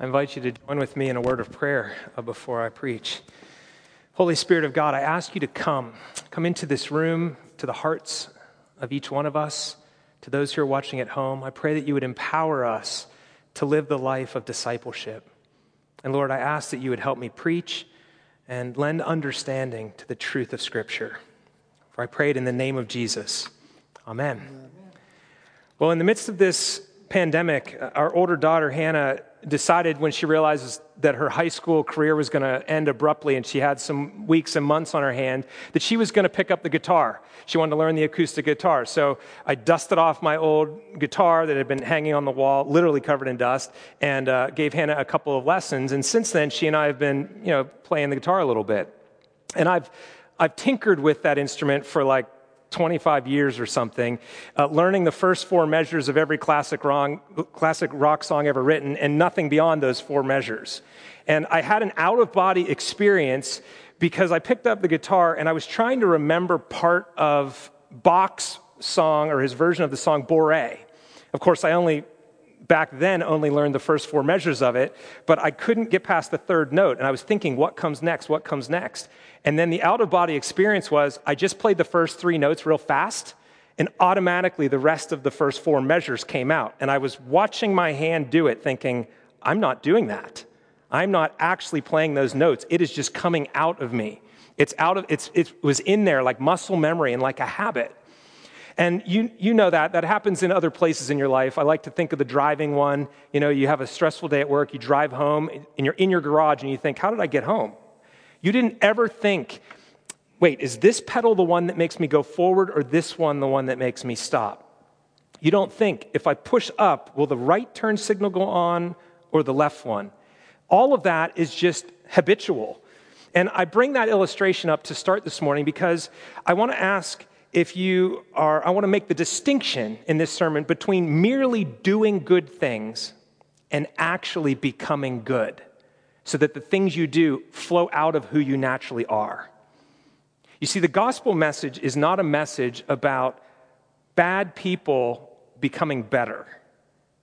I invite you to join with me in a word of prayer uh, before I preach. Holy Spirit of God, I ask you to come. Come into this room, to the hearts of each one of us, to those who are watching at home. I pray that you would empower us to live the life of discipleship. And Lord, I ask that you would help me preach and lend understanding to the truth of Scripture. For I pray it in the name of Jesus. Amen. Amen. Well, in the midst of this pandemic, our older daughter, Hannah, decided when she realizes that her high school career was going to end abruptly and she had some weeks and months on her hand that she was going to pick up the guitar. She wanted to learn the acoustic guitar. So i dusted off my old guitar that had been hanging on the wall literally covered in dust and uh, gave hannah a couple of lessons. And since then she and i have been you know playing the guitar a little bit. And i've i've tinkered with that instrument for like 25 years or something, uh, learning the first four measures of every classic, wrong, classic rock song ever written and nothing beyond those four measures. And I had an out of body experience because I picked up the guitar and I was trying to remember part of Bach's song or his version of the song Bourrée. Of course, I only back then only learned the first four measures of it, but I couldn't get past the third note. And I was thinking, what comes next? What comes next? And then the out of body experience was I just played the first three notes real fast, and automatically the rest of the first four measures came out. And I was watching my hand do it, thinking, I'm not doing that. I'm not actually playing those notes. It is just coming out of me. It's out of it's it was in there like muscle memory and like a habit. And you, you know that. That happens in other places in your life. I like to think of the driving one. You know, you have a stressful day at work, you drive home, and you're in your garage, and you think, How did I get home? You didn't ever think, Wait, is this pedal the one that makes me go forward, or this one the one that makes me stop? You don't think, if I push up, will the right turn signal go on or the left one? All of that is just habitual. And I bring that illustration up to start this morning because I want to ask if you are, I want to make the distinction in this sermon between merely doing good things and actually becoming good so that the things you do flow out of who you naturally are. You see, the gospel message is not a message about bad people becoming better,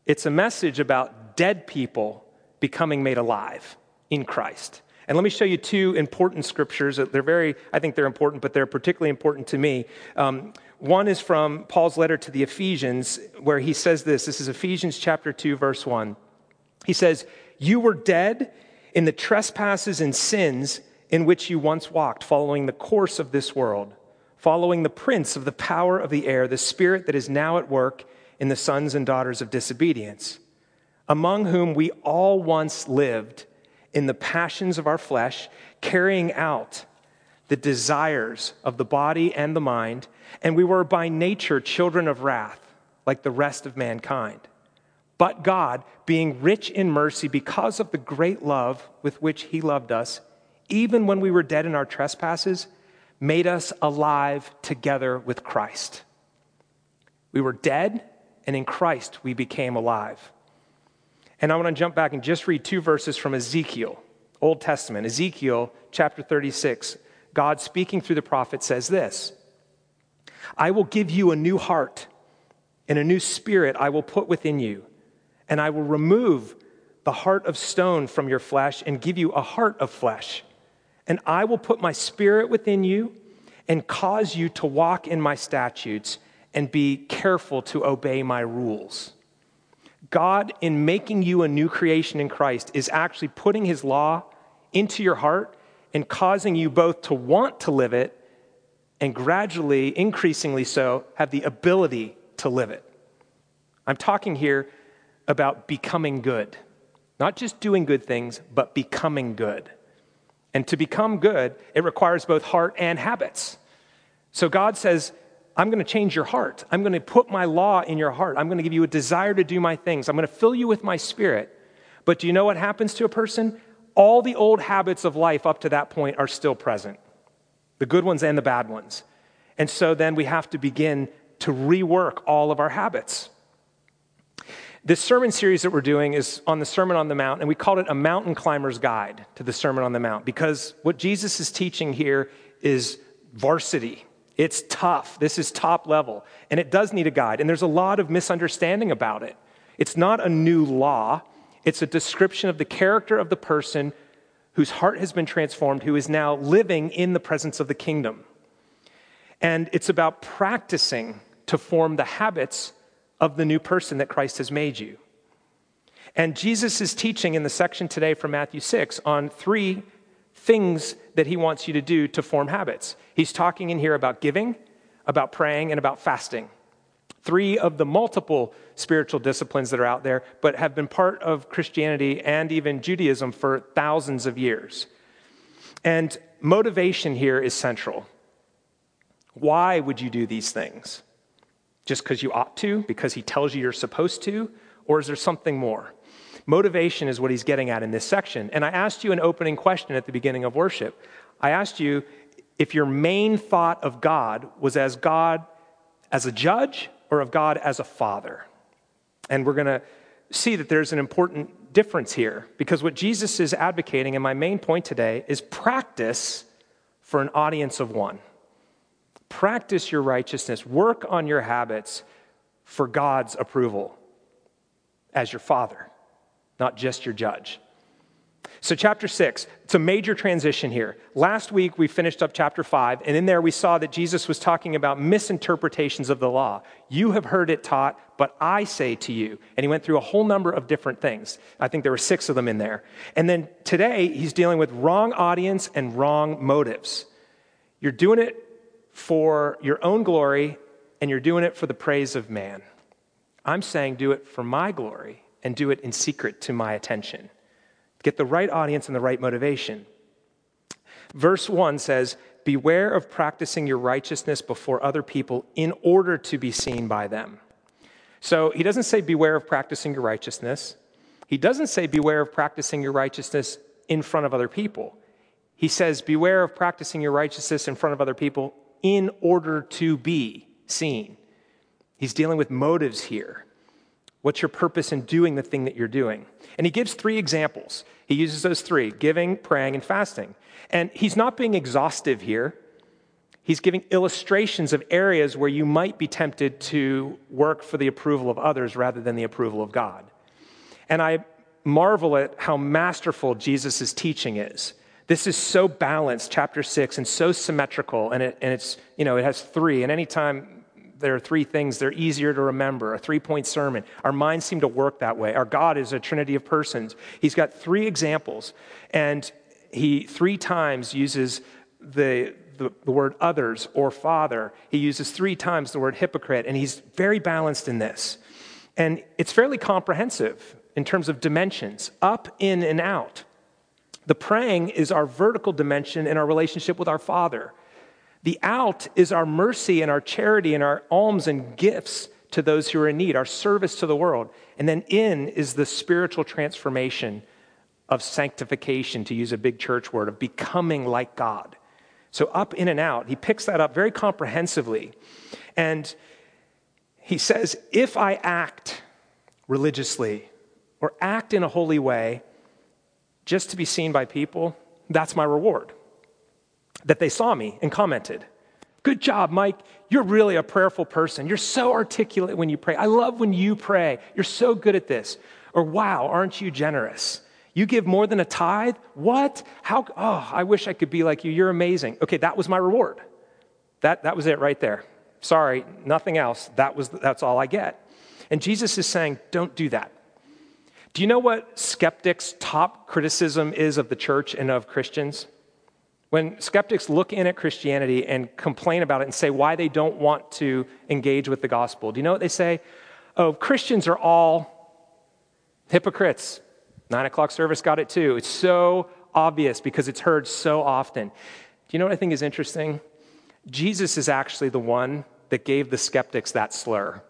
it's a message about dead people becoming made alive in Christ. And let me show you two important scriptures. They're very, I think they're important, but they're particularly important to me. Um, one is from Paul's letter to the Ephesians, where he says this. This is Ephesians chapter 2, verse 1. He says, You were dead in the trespasses and sins in which you once walked, following the course of this world, following the prince of the power of the air, the spirit that is now at work in the sons and daughters of disobedience, among whom we all once lived in the passions of our flesh, carrying out the desires of the body and the mind, and we were by nature children of wrath, like the rest of mankind. But God, being rich in mercy because of the great love with which He loved us, even when we were dead in our trespasses, made us alive together with Christ. We were dead, and in Christ we became alive. And I want to jump back and just read two verses from Ezekiel, Old Testament. Ezekiel chapter 36. God speaking through the prophet says this I will give you a new heart, and a new spirit I will put within you, and I will remove the heart of stone from your flesh and give you a heart of flesh. And I will put my spirit within you and cause you to walk in my statutes and be careful to obey my rules. God, in making you a new creation in Christ, is actually putting his law into your heart and causing you both to want to live it and gradually, increasingly so, have the ability to live it. I'm talking here about becoming good, not just doing good things, but becoming good. And to become good, it requires both heart and habits. So God says, I'm going to change your heart. I'm going to put my law in your heart. I'm going to give you a desire to do my things. I'm going to fill you with my spirit. But do you know what happens to a person? All the old habits of life up to that point are still present the good ones and the bad ones. And so then we have to begin to rework all of our habits. This sermon series that we're doing is on the Sermon on the Mount, and we called it a mountain climber's guide to the Sermon on the Mount because what Jesus is teaching here is varsity. It's tough. This is top level. And it does need a guide. And there's a lot of misunderstanding about it. It's not a new law, It's a description of the character of the person whose heart has been transformed, who is now living in the presence of the kingdom. And it's about practicing to form the habits of the new person that Christ has made you. And Jesus is teaching in the section today from Matthew 6 on three things that he wants you to do to form habits. He's talking in here about giving, about praying, and about fasting. Three of the multiple spiritual disciplines that are out there, but have been part of Christianity and even Judaism for thousands of years. And motivation here is central. Why would you do these things? Just because you ought to, because he tells you you're supposed to? Or is there something more? Motivation is what he's getting at in this section. And I asked you an opening question at the beginning of worship. I asked you if your main thought of God was as God as a judge or of God as a father. And we're going to see that there's an important difference here because what Jesus is advocating, and my main point today, is practice for an audience of one. Practice your righteousness, work on your habits for God's approval as your father, not just your judge. So, chapter six, it's a major transition here. Last week, we finished up chapter five, and in there we saw that Jesus was talking about misinterpretations of the law. You have heard it taught, but I say to you. And he went through a whole number of different things. I think there were six of them in there. And then today, he's dealing with wrong audience and wrong motives. You're doing it for your own glory, and you're doing it for the praise of man. I'm saying do it for my glory and do it in secret to my attention. Get the right audience and the right motivation. Verse 1 says, Beware of practicing your righteousness before other people in order to be seen by them. So he doesn't say, Beware of practicing your righteousness. He doesn't say, Beware of practicing your righteousness in front of other people. He says, Beware of practicing your righteousness in front of other people in order to be seen. He's dealing with motives here. What's your purpose in doing the thing that you're doing? And he gives three examples. He uses those three giving, praying, and fasting. And he's not being exhaustive here. He's giving illustrations of areas where you might be tempted to work for the approval of others rather than the approval of God. And I marvel at how masterful Jesus' teaching is. This is so balanced, chapter six, and so symmetrical, and, it, and it's, you know, it has three. And anytime there are three things, they're easier to remember. A three point sermon. Our minds seem to work that way. Our God is a trinity of persons. He's got three examples, and he three times uses the, the, the, word others or father. He uses three times the word hypocrite, and he's very balanced in this. And it's fairly comprehensive in terms of dimensions up, in, and out. The praying is our vertical dimension in our relationship with our Father. The out is our mercy and our charity and our alms and gifts to those who are in need, our service to the world. And then in is the spiritual transformation of sanctification, to use a big church word, of becoming like God. So up, in, and out. He picks that up very comprehensively. And he says, if I act religiously or act in a holy way just to be seen by people, that's my reward that they saw me and commented. Good job, Mike. You're really a prayerful person. You're so articulate when you pray. I love when you pray. You're so good at this. Or, wow, aren't you generous? You give more than a tithe? What? How? Oh, I wish I could be like you. You're amazing. Okay, that was my reward. That, that was it right there. Sorry, nothing else. That was, that's all I get. And Jesus is saying, don't do that. Do you know what skeptics' top criticism is of the church and of Christians? When skeptics look in at Christianity and complain about it and say why they don't want to engage with the gospel, do you know what they say? Oh, Christians are all hypocrites. Nine o'clock service got it too. It's so obvious because it's heard so often. Do you know what I think is interesting? Jesus is actually the one that gave the skeptics that slur.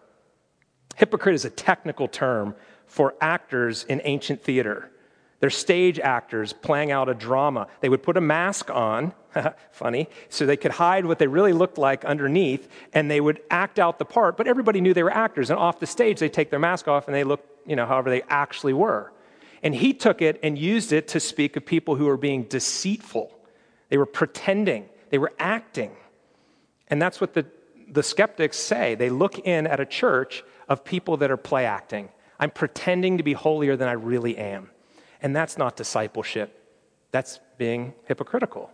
Hypocrite is a technical term for actors in ancient theater. They're stage actors playing out a drama. They would put a mask on, funny, so they could hide what they really looked like underneath, and they would act out the part, but everybody knew they were actors. And off the stage, they take their mask off and they look, you know, however they actually were. And he took it and used it to speak of people who were being deceitful. They were pretending, they were acting. And that's what the, the skeptics say. They look in at a church of people that are play acting I'm pretending to be holier than I really am. And that's not discipleship, that's being hypocritical.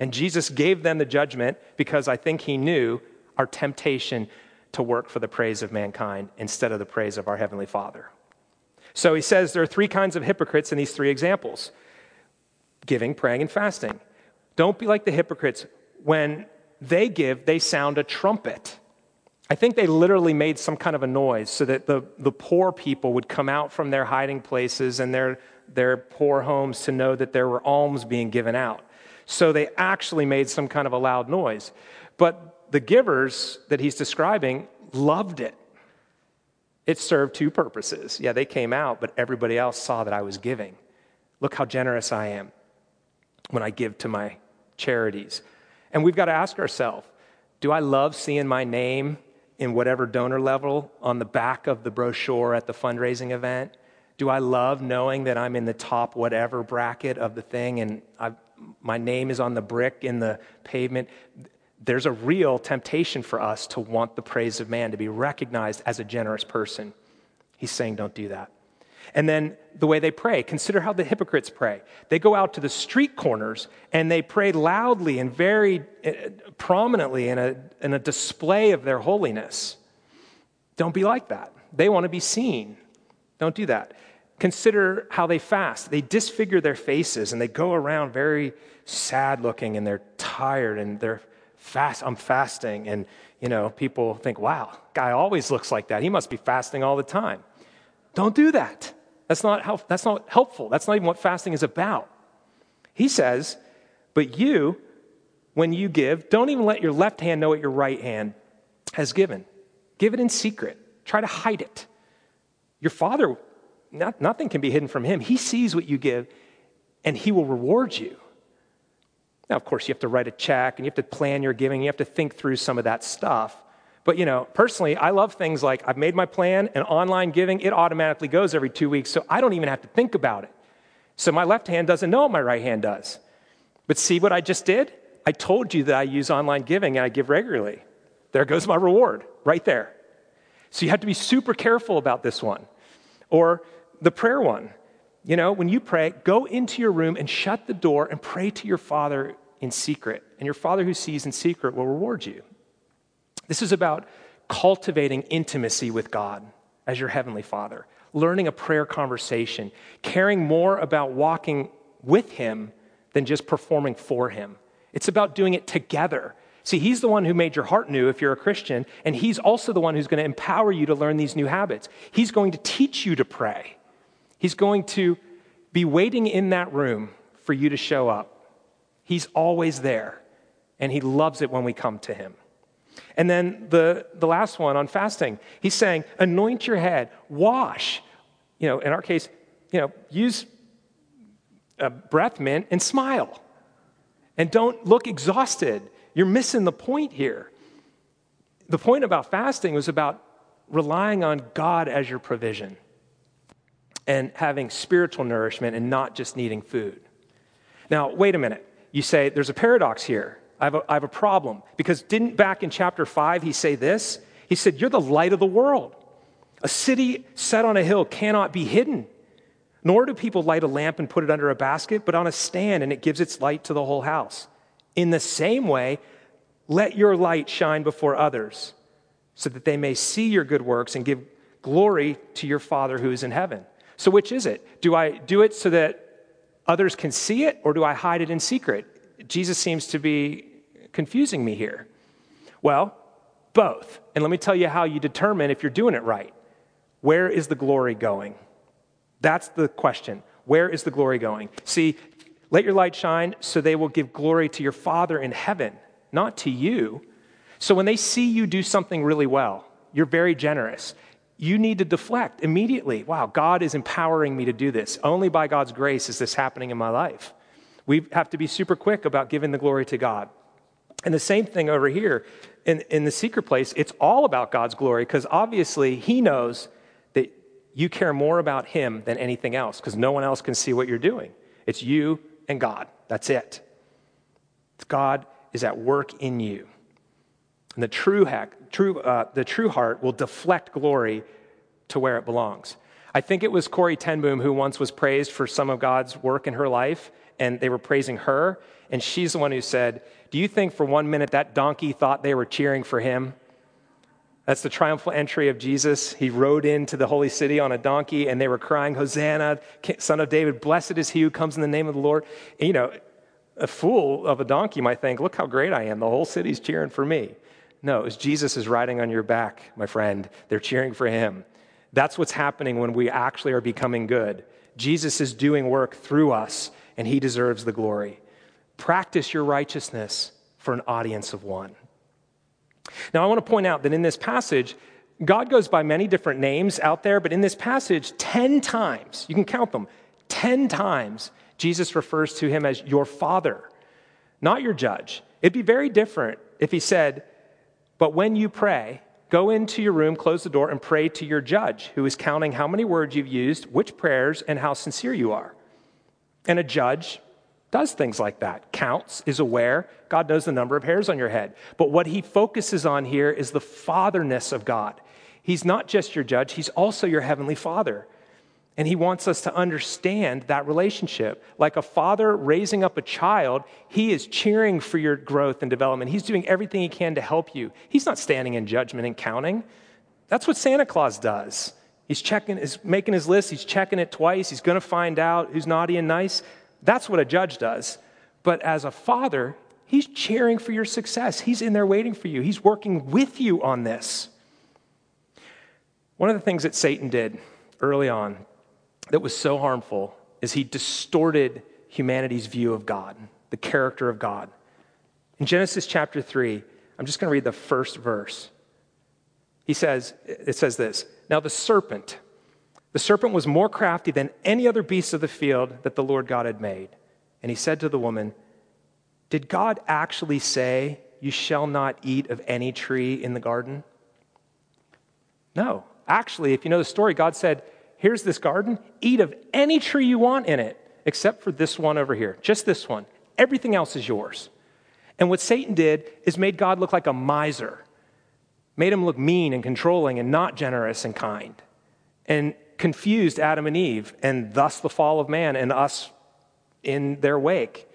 And Jesus gave them the judgment because I think he knew our temptation to work for the praise of mankind instead of the praise of our Heavenly Father. So he says there are three kinds of hypocrites in these three examples giving, praying, and fasting. Don't be like the hypocrites. When they give, they sound a trumpet. I think they literally made some kind of a noise so that the, the poor people would come out from their hiding places and their, their poor homes to know that there were alms being given out. So they actually made some kind of a loud noise. But the givers that he's describing loved it. It served two purposes. Yeah, they came out, but everybody else saw that I was giving. Look how generous I am when I give to my charities. And we've got to ask ourselves do I love seeing my name in whatever donor level on the back of the brochure at the fundraising event? Do I love knowing that I'm in the top whatever bracket of the thing and I've, my name is on the brick in the pavement? There's a real temptation for us to want the praise of man, to be recognized as a generous person. He's saying, don't do that. And then the way they pray. Consider how the hypocrites pray. They go out to the street corners and they pray loudly and very uh, prominently in a, in a display of their holiness. Don't be like that. They want to be seen. Don't do that. Consider how they fast. They disfigure their faces and they go around very sad looking and they're tired and they're fast. I'm fasting. And, you know, people think, wow, guy always looks like that. He must be fasting all the time. Don't do that. That's not, how, that's not helpful. That's not even what fasting is about. He says, but you, when you give, don't even let your left hand know what your right hand has given. Give it in secret. Try to hide it. Your father, not, nothing can be hidden from him. He sees what you give and he will reward you. Now, of course, you have to write a check and you have to plan your giving. You have to think through some of that stuff. But, you know, personally, I love things like I've made my plan and online giving, it automatically goes every two weeks, so I don't even have to think about it. So my left hand doesn't know what my right hand does. But see what I just did? I told you that I use online giving and I give regularly. There goes my reward right there. So you have to be super careful about this one. Or the prayer one. You know, when you pray, go into your room and shut the door and pray to your Father in secret. And your Father who sees in secret will reward you. This is about cultivating intimacy with God as your Heavenly Father, learning a prayer conversation, caring more about walking with Him than just performing for Him. It's about doing it together. See, He's the one who made your heart new if you're a Christian, and He's also the one who's going to empower you to learn these new habits. He's going to teach you to pray, He's going to be waiting in that room for you to show up. He's always there, and He loves it when we come to Him. And then the, the last one on fasting, he's saying, anoint your head, wash. You know, in our case, you know, use a breath mint and smile. And don't look exhausted. You're missing the point here. The point about fasting was about relying on God as your provision and having spiritual nourishment and not just needing food. Now, wait a minute. You say there's a paradox here. I have, a, I have a problem. Because didn't back in chapter 5 he say this? He said, You're the light of the world. A city set on a hill cannot be hidden. Nor do people light a lamp and put it under a basket, but on a stand, and it gives its light to the whole house. In the same way, let your light shine before others, so that they may see your good works and give glory to your Father who is in heaven. So, which is it? Do I do it so that others can see it, or do I hide it in secret? Jesus seems to be confusing me here? Well, both. And let me tell you how you determine if you're doing it right. Where is the glory going? That's the question. Where is the glory going? See, let your light shine so they will give glory to your Father in heaven, not to you. So when they see you do something really well, you're very generous. You need to deflect immediately. Wow, God is empowering me to do this. Only by God's grace is this happening in my life. We have to be super quick about giving the glory to God. And the same thing over here in, in the secret place, it's all about God's glory because obviously He knows that you care more about Him than anything else because no one else can see what you're doing. It's you and God. That's it. God is at work in you. And the true, hack, true, uh, the true heart will deflect glory to where it belongs. I think it was Corrie ten Boom who once was praised for some of God's work in her life, and they were praising her. And she's the one who said, Do you think for one minute that donkey thought they were cheering for him? That's the triumphal entry of Jesus. He rode into the holy city on a donkey, and they were crying, Hosanna, son of David, blessed is he who comes in the name of the Lord. And, you know, a fool of a donkey might think, Look how great I am. The whole city's cheering for me. No, Jesus is riding on your back, my friend. They're cheering for him. That's what's happening when we actually are becoming good. Jesus is doing work through us, and he deserves the glory. Practice your righteousness for an audience of one. Now, I want to point out that in this passage, God goes by many different names out there, but in this passage, 10 times, you can count them, 10 times, Jesus refers to him as your father, not your judge. It'd be very different if he said, But when you pray, go into your room, close the door, and pray to your judge, who is counting how many words you've used, which prayers, and how sincere you are. And a judge does things like that, counts, is aware. God knows the number of hairs on your head. But what he focuses on here is the fatherness of God. He's not just your judge, he's also your heavenly father. And he wants us to understand that relationship. Like a father raising up a child, he is cheering for your growth and development. He's doing everything he can to help you. He's not standing in judgment and counting. That's what Santa Claus does. He's checking, is making his list, he's checking it twice, he's to find out who's naughty and nice. That's what a judge does. But as a father, he's cheering for your success. He's in there waiting for you, he's working with you on this. One of the things that Satan did early on that was so harmful is he distorted humanity's view of God, the character of God. In Genesis chapter 3, I'm just going to read the first verse. He says, it says this Now the serpent, the serpent was more crafty than any other beast of the field that the Lord God had made. And he said to the woman, Did God actually say, You shall not eat of any tree in the garden? No. Actually, if you know the story, God said, Here's this garden, eat of any tree you want in it, except for this one over here, just this one. Everything else is yours. And what Satan did is made God look like a miser, made him look mean and controlling and not generous and kind. And confused Adam and Eve, and thus the fall of man and us in their wake.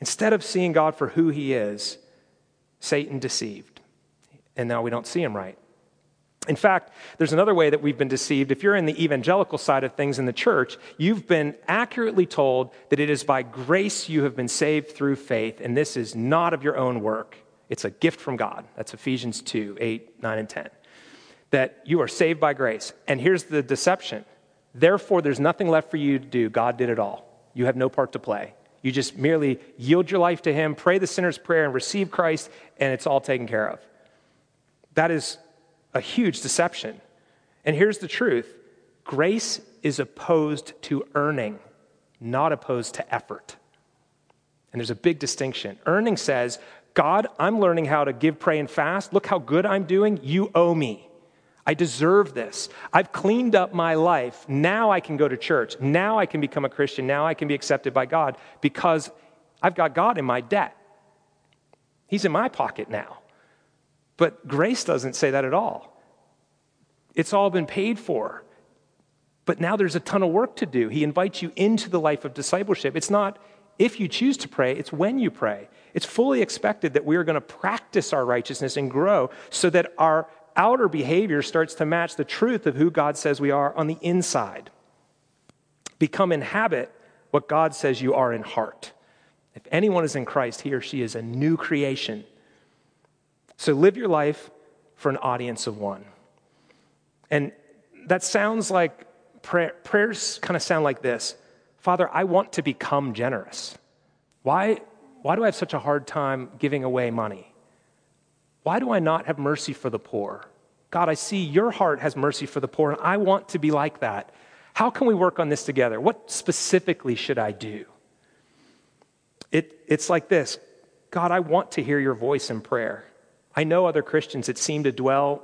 Instead of seeing God for who he is, Satan deceived. And now we don't see him right. In fact, there's another way that we've been deceived. If you're in the evangelical side of things in the church, you've been accurately told that it is by grace you have been saved through faith, and this is not of your own work. It's a gift from God. That's Ephesians 2 8, 9, and 10 that you are saved by grace. And here's the deception therefore, there's nothing left for you to do. God did it all. You have no part to play. You just merely yield your life to Him, pray the sinner's prayer, and receive Christ, and it's all taken care of. That is a huge deception. And here's the truth grace is opposed to earning, not opposed to effort. And there's a big distinction. Earning says, God, I'm learning how to give, pray, and fast. Look how good I'm doing. You owe me. I deserve this. I've cleaned up my life. Now I can go to church. Now I can become a Christian. Now I can be accepted by God because I've got God in my debt. He's in my pocket now. But grace doesn't say that at all. It's all been paid for. But now there's a ton of work to do. He invites you into the life of discipleship. It's not if you choose to pray, it's when you pray. It's fully expected that we are going to practice our righteousness and grow so that our outer behavior starts to match the truth of who God says we are on the inside. Become inhabit what God says you are in heart. If anyone is in Christ, he or she is a new creation. So live your life for an audience of one. And that sounds like prayer, prayers kind of sound like this Father, I want to become generous. Why, why do I have such a hard time giving away money? Why do I not have mercy for the poor? God, I see your heart has mercy for the poor, and I want to be like that. How can we work on this together? What specifically should I do? It, it's like this God, I want to hear your voice in prayer. I know other Christians that seem to dwell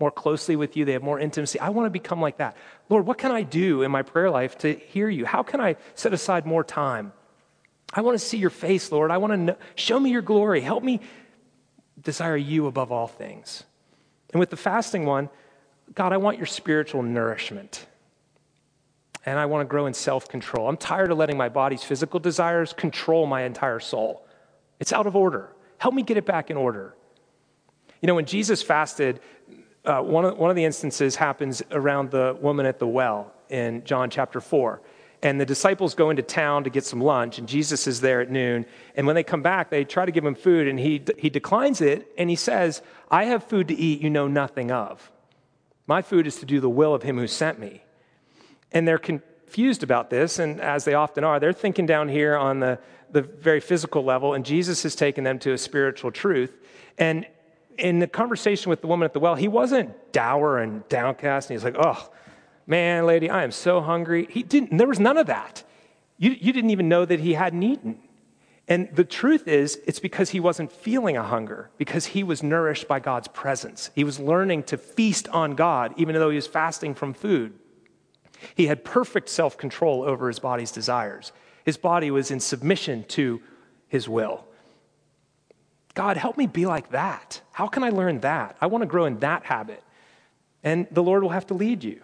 more closely with you, they have more intimacy. I want to become like that. Lord, what can I do in my prayer life to hear you? How can I set aside more time? I want to see your face, Lord. I want to know, show me your glory. Help me desire you above all things. And with the fasting one, God, I want your spiritual nourishment. And I want to grow in self control. I'm tired of letting my body's physical desires control my entire soul. It's out of order. Help me get it back in order. You know, when Jesus fasted, uh, one, of, one of the instances happens around the woman at the well in John chapter 4. And the disciples go into town to get some lunch, and Jesus is there at noon. And when they come back, they try to give him food, and he, he declines it, and he says, I have food to eat you know nothing of. My food is to do the will of him who sent me. And they're confused about this, and as they often are, they're thinking down here on the, the very physical level, and Jesus has taken them to a spiritual truth. And in the conversation with the woman at the well, he wasn't dour and downcast, and he's like, oh, man, lady, I am so hungry. He didn't, there was none of that. You, you didn't even know that he hadn't eaten. And the truth is, it's because he wasn't feeling a hunger, because he was nourished by God's presence. He was learning to feast on God, even though he was fasting from food. He had perfect self control over his body's desires. His body was in submission to his will. God, help me be like that. How can I learn that? I want to grow in that habit. And the Lord will have to lead you.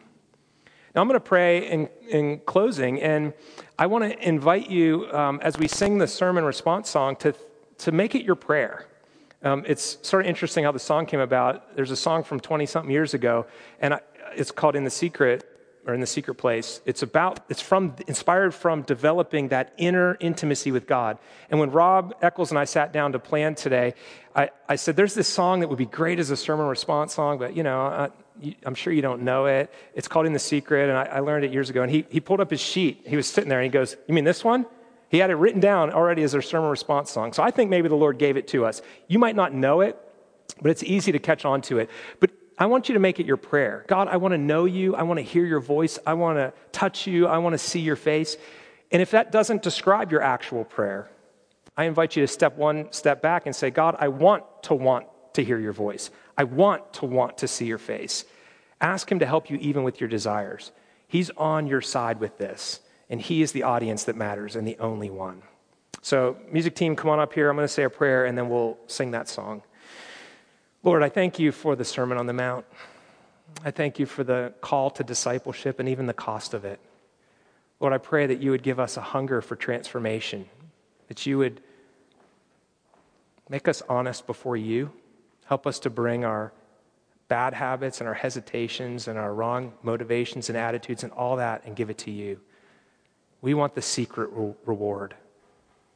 Now, I'm going to pray in, in closing, and I want to invite you, um, as we sing the sermon response song, to, to make it your prayer. Um, it's sort of interesting how the song came about. There's a song from 20 something years ago, and I, it's called In the Secret or In the Secret Place. It's about, it's from, inspired from developing that inner intimacy with God. And when Rob Eccles and I sat down to plan today, I, I said, There's this song that would be great as a sermon response song, but you know, I, I'm sure you don't know it. It's called In the Secret, and I, I learned it years ago. And he, he pulled up his sheet. He was sitting there, and he goes, You mean this one? He had it written down already as a sermon response song. So I think maybe the Lord gave it to us. You might not know it, but it's easy to catch on to it. But I want you to make it your prayer. God, I want to know you. I want to hear your voice. I want to touch you. I want to see your face. And if that doesn't describe your actual prayer, I invite you to step one step back and say, God, I want to want to hear your voice. I want to want to see your face. Ask Him to help you even with your desires. He's on your side with this, and He is the audience that matters and the only one. So, music team, come on up here. I'm going to say a prayer, and then we'll sing that song. Lord, I thank you for the Sermon on the Mount. I thank you for the call to discipleship and even the cost of it. Lord, I pray that you would give us a hunger for transformation, that you would make us honest before you, help us to bring our bad habits and our hesitations and our wrong motivations and attitudes and all that and give it to you. We want the secret re- reward.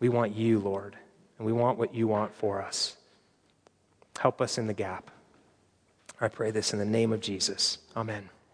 We want you, Lord, and we want what you want for us. Help us in the gap. I pray this in the name of Jesus. Amen.